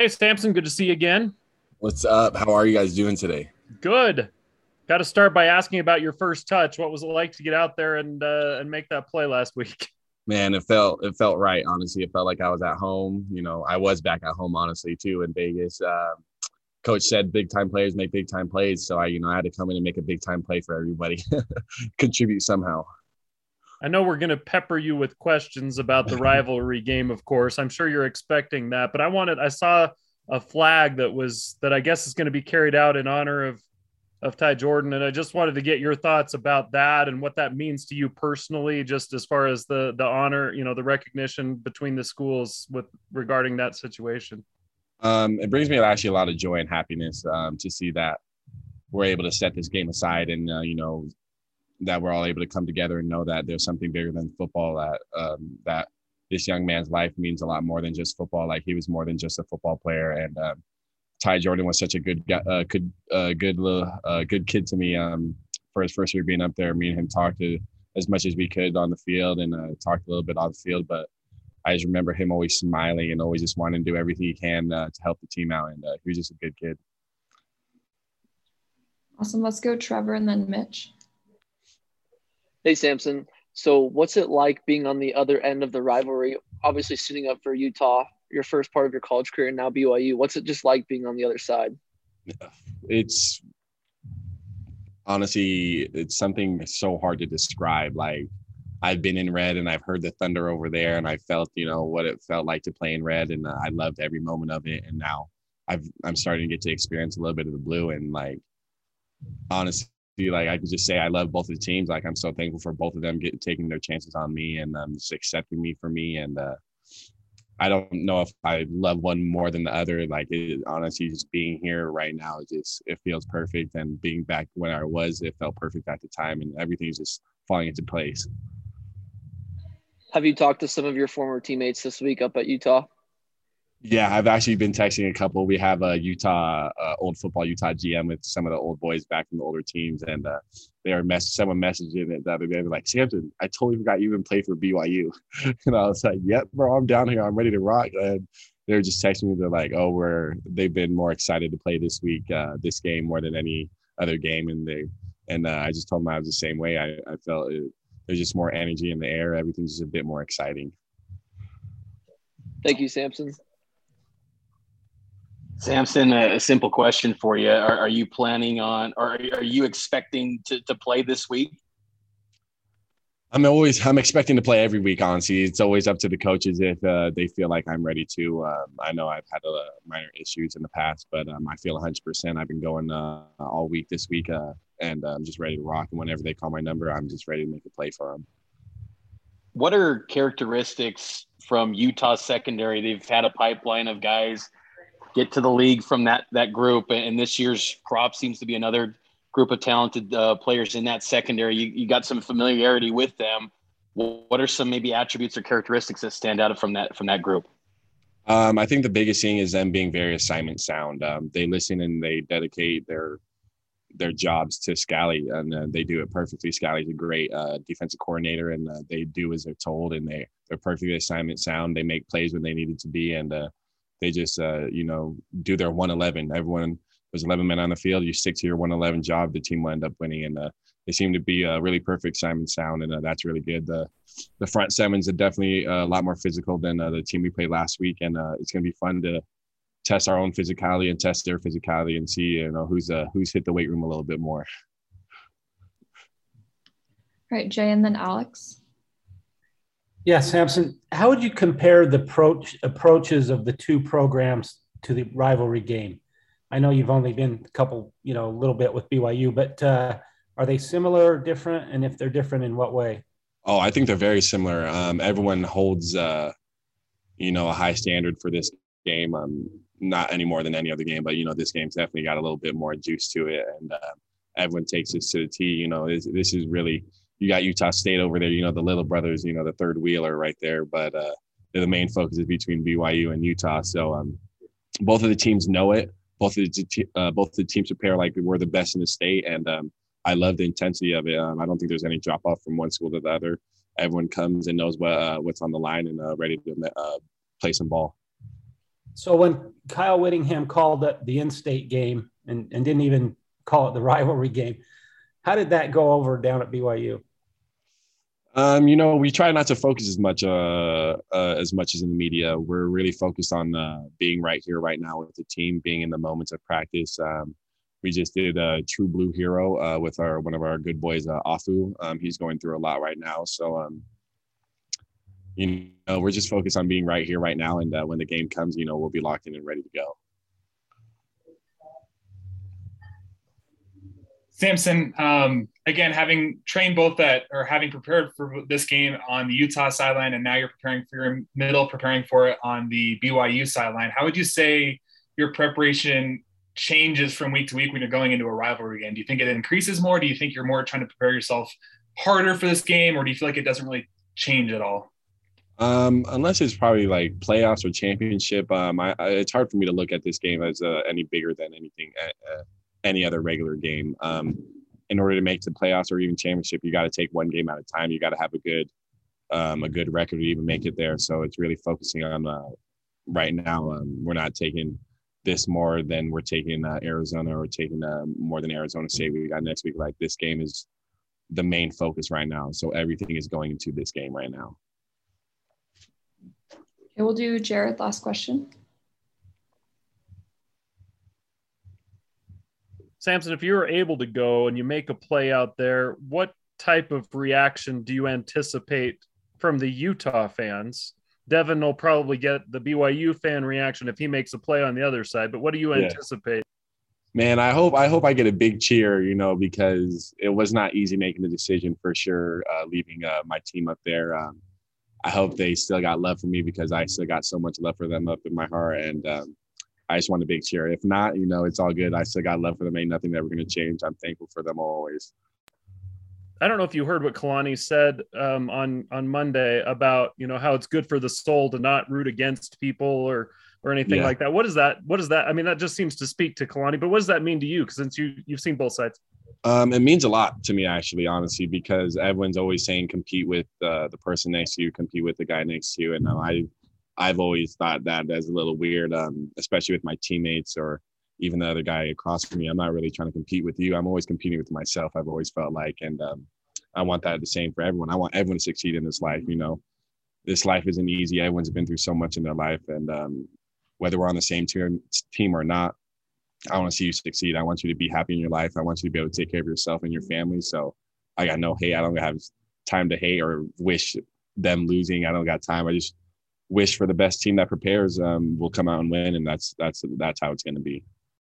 Hey, Samson, good to see you again. What's up? How are you guys doing today? Good. Got to start by asking about your first touch. What was it like to get out there and uh, and make that play last week? Man, it felt it felt right. Honestly, it felt like I was at home. You know, I was back at home. Honestly, too in Vegas. Uh, Coach said big time players make big time plays, so I you know I had to come in and make a big time play for everybody, contribute somehow. I know we're going to pepper you with questions about the rivalry game, of course. I'm sure you're expecting that, but I wanted, I saw a flag that was, that I guess is going to be carried out in honor of, of Ty Jordan. And I just wanted to get your thoughts about that and what that means to you personally, just as far as the, the honor, you know, the recognition between the schools with regarding that situation. Um, it brings me actually a lot of joy and happiness um, to see that we're able to set this game aside and, uh, you know, that we're all able to come together and know that there's something bigger than football that um, that this young man's life means a lot more than just football. Like he was more than just a football player, and um, Ty Jordan was such a good uh, good uh, good little uh, good kid to me. Um, for his first year being up there, me and him talked to as much as we could on the field and uh, talked a little bit off the field, but. I just remember him always smiling and always just wanting to do everything he can uh, to help the team out, and uh, he was just a good kid. Awesome. Let's go, Trevor, and then Mitch. Hey, Samson. So, what's it like being on the other end of the rivalry? Obviously, sitting up for Utah, your first part of your college career, and now BYU. What's it just like being on the other side? It's honestly, it's something so hard to describe. Like, I've been in red and I've heard the thunder over there, and I felt, you know, what it felt like to play in red, and uh, I loved every moment of it. And now I've I'm starting to get to experience a little bit of the blue, and like, honestly like I can just say I love both of the teams. Like I'm so thankful for both of them getting taking their chances on me and um, just accepting me for me. And uh, I don't know if I love one more than the other. Like it, honestly, just being here right now, it just it feels perfect. And being back when I was, it felt perfect at the time, and everything's just falling into place. Have you talked to some of your former teammates this week up at Utah? Yeah, I've actually been texting a couple. We have a Utah uh, old football Utah GM with some of the old boys back from the older teams, and uh, they are mess. Someone messaging it day. They're like, "Samson, I totally forgot you even played for BYU," and I was like, "Yep, bro, I'm down here. I'm ready to rock." And they're just texting me. They're like, "Oh, we're they've been more excited to play this week, uh, this game more than any other game," and they and uh, I just told them I was the same way. I, I felt it, there's just more energy in the air. Everything's just a bit more exciting. Thank you, Samson. Samson, a, simple question for you. Are, are you planning on, or are you expecting to, to play this week? I'm always I'm expecting to play every week. Honestly, it's always up to the coaches if uh, they feel like I'm ready to. Um, I know I've had uh, minor issues in the past, but um, I feel 100. percent I've been going uh, all week this week, uh, and I'm just ready to rock. And whenever they call my number, I'm just ready to make a play for them. What are characteristics from Utah secondary? They've had a pipeline of guys get to the league from that that group. And this year's crop seems to be another group of talented uh, players in that secondary. You, you got some familiarity with them. What are some maybe attributes or characteristics that stand out from that from that group? Um, I think the biggest thing is them being very assignment sound. Um, they listen and they dedicate their their jobs to Scalley, and uh, they do it perfectly. Scalley's a great uh, defensive coordinator, and uh, they do as they're told, and they they're perfectly assignment sound. They make plays when they need it to be, and uh, they just uh, you know do their 111 everyone there's 11 men on the field. You stick to your 111 job the team will end up winning. And uh, they seem to be a really perfect assignment sound. And uh, that's really good. The the front sevens are definitely a lot more physical than uh, the team we played last week. And uh, it's going to be fun to test our own physicality and test their physicality and see you know who's uh who's hit the weight room a little bit more. Right jay and then alex yeah, Samson, how would you compare the approach approaches of the two programs to the rivalry game? I know you've only been a couple, you know, a little bit with BYU, but uh, are they similar or different? And if they're different, in what way? Oh, I think they're very similar. Um, everyone holds, uh, you know, a high standard for this game. Um, not any more than any other game, but you know, this game's definitely got a little bit more juice to it, and uh, everyone takes this to the T. You know, this, this is really you got Utah State over there, you know, the little brothers, you know, the third wheeler right there. But uh, the main focus is between BYU and Utah. So um, both of the teams know it. Both of the uh, both the teams prepare like we're the best in the state, and um, I love the intensity of it. Um, I don't think there's any drop off from one school to the other. Everyone comes and knows what uh, what's on the line and uh, ready to uh, play some ball. So when Kyle Whittingham called it the in-state game and, and didn't even call it the rivalry game, how did that go over down at BYU? Um, you know, we try not to focus as much uh, uh, as much as in the media. We're really focused on uh, being right here, right now with the team, being in the moments of practice. Um, we just did a True Blue Hero uh, with our one of our good boys, uh, Afu. Um, he's going through a lot right now, so um, you know, we're just focused on being right here, right now, and uh, when the game comes, you know, we'll be locked in and ready to go. Samson, um, again, having trained both that or having prepared for this game on the Utah sideline, and now you're preparing for your middle, preparing for it on the BYU sideline. How would you say your preparation changes from week to week when you're going into a rivalry game? Do you think it increases more? Do you think you're more trying to prepare yourself harder for this game, or do you feel like it doesn't really change at all? Um, unless it's probably like playoffs or championship, um, I, I, it's hard for me to look at this game as uh, any bigger than anything. Uh, any other regular game. Um, in order to make the playoffs or even championship, you got to take one game at a time. You got to have a good um, a good record to even make it there. So it's really focusing on uh, right now. Um, we're not taking this more than we're taking uh, Arizona or taking uh, more than Arizona State we got next week. Like this game is the main focus right now. So everything is going into this game right now. Okay, we'll do Jared. Last question. Samson, if you were able to go and you make a play out there, what type of reaction do you anticipate from the Utah fans? Devin will probably get the BYU fan reaction if he makes a play on the other side, but what do you yeah. anticipate? Man, I hope I hope I get a big cheer, you know, because it was not easy making the decision for sure, uh, leaving uh, my team up there. Um, I hope they still got love for me because I still got so much love for them up in my heart, and um, I just want a big cheer. If not, you know, it's all good. I still got love for them. Ain't nothing ever going to change. I'm thankful for them always. I don't know if you heard what Kalani said um, on on Monday about you know how it's good for the soul to not root against people or or anything yeah. like that. What is that? What is that? I mean, that just seems to speak to Kalani. But what does that mean to you? Because since you you've seen both sides. Um, it means a lot to me, actually, honestly, because everyone's always saying compete with uh, the person next to you, compete with the guy next to you, and I I've always thought that as a little weird, um, especially with my teammates or even the other guy across from me. I'm not really trying to compete with you. I'm always competing with myself. I've always felt like, and um, I want that the same for everyone. I want everyone to succeed in this life. You know, this life isn't easy. Everyone's been through so much in their life, and um, whether we're on the same team team or not, I want to see you succeed. I want you to be happy in your life. I want you to be able to take care of yourself and your family. So I got no hate. I don't have time to hate or wish them losing. I don't got time. I just wish for the best team that prepares um, will come out and win, and that's that's that's how it's going to be.